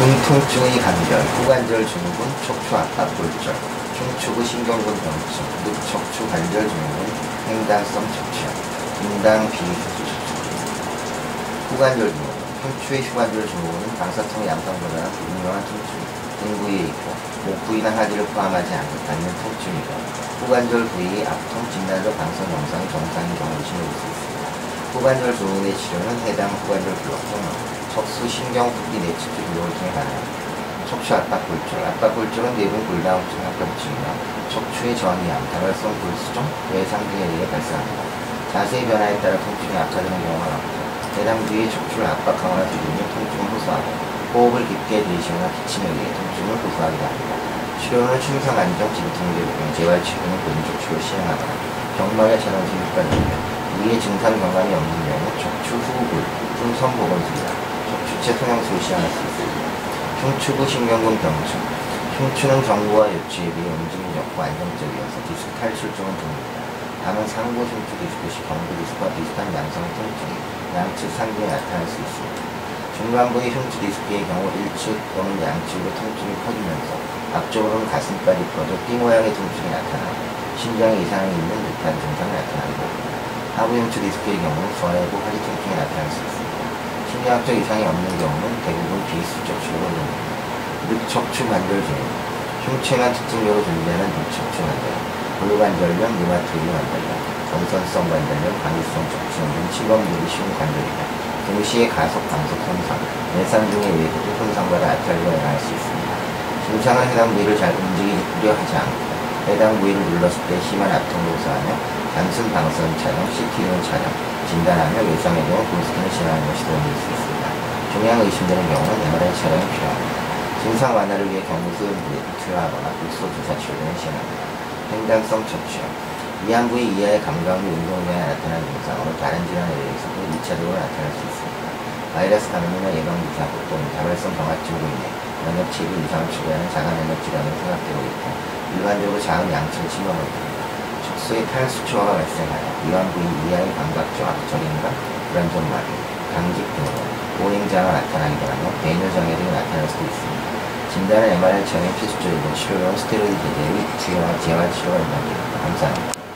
등통증의 간절, 후관절 증후군, 척추 압박 골절, 흉추구 신경근 병증, 늑척추 관절 증후군, 횡단성 척추, 분당 비수술 후관절 증후군, 흉추의 후관절 증후군은 방사성 양성보다는 유명한 통증, 등 부위에 있고 목 부위나 하지를 포함하지 않는 통증이고 후관절 부위의 압통, 진단적 방송 영상이 정상인 경우를 신호일 수 있습니다. 후관절 증후군의 치료는 해당 후관절 블록 또는 척수 신경 부기 내측 기록을 통해 가능합니다. 척추 압박 골절, 압박 골절은 대부분 골다공증 합병증이나 척추의 전이암, 다발성 골수종, 외상 등에 의해 발생합니다. 자세의 변화에 따라 통증이 악화되는 경우가 많고 해당 부위의 척추를 압박하거나 두드리면 통증을 호소하고 호흡을 깊게 들이쉬거나 기침에 의해 통증을 호소하기도 합니다. 치료는 충성 안정, 진통제로 재활 치료는 근족치료 시행하거나 경막의 전원수 육관이며 위의 증상 경감이 없는 경우 척추 후불, 풍선 복원술이나. 척추체 성형술을 시행할 수 있습니다. 흉추부 신경근 병증 흉추는 경부와 요추에 비해 움직임이 적고 안정적이어서 디스크 탈출증은 드뭅니다. 다만 상부 흉추 디스크 시 경부 디스크와 비슷한 양상 통증이 양측 상부에 나타날 수 있습니다. 중간부의 흉추 디스크의 경우 1측 또는 양측으로 통증이 퍼지면서 앞쪽으로는 가슴까지 풀어져 띠 모양의 통증이 나타나고 심장에 이상이 있는 듯한 증상이 나타나고 하부 흉추 디스크의 경우는 서해부 하지 통증이 나타날 수 있습니다. 심리학적 이상이 없는 경우는 대부분 비수적 치료로 늑척추 관절 증후, 흉체만 특징적으로 존재하는 늑척추 관절, 골관절염, 류마토이드 관절염, 전선성 관절염, 방위성 척추염 등 치범률이 쉬운 관절이다. 동시에 가속, 방석 손상, 내상 등에 의해 혼상과 아탈리가 일어날 수 있습니다. 증상은 해당 부위를 잘 움직이려 하지 않고 해당 부위를 눌렀을 때 심한 압통을 호소하며 단순 방선 촬영, CT 등 촬영, 진단하며 외상의 경우 볼스캔을 진행하는 것이 도움이 될 수 있습니다. 종양 의심되는 경우는 MRI 촬영이 필요합니다. 증상 완화를 위해 부위에 투여하거나 불소 주사 치료 등을 시행합니다. 횡단성 척추염 위안 부위 이하의 감각 및 운동에 나타나는 증상으로 다른 질환에 의해서도 2차적으로 나타날 수 있습니다. 바이러스 감염이나 예방주사고 또는 다발성 병합증으로 인해 면역체계 이상을 초래하는 자가 면역 질환이 생각되고 있고 일반적으로 작은 양층 침범을 합니다. 척수의 탈수초가 발생하여 위안 부위 이하의 감각적 악절인과 불안정 마비, 강직 등으로 보행자가 나타나기도 하며 배뇨장애 등이 나타날 수도 있습니다. 진단은 MRI 촬영이 필수적이고 치료로는 스테로이드 제제의 주요한 재활 치료가 겁니다. 감사합니다.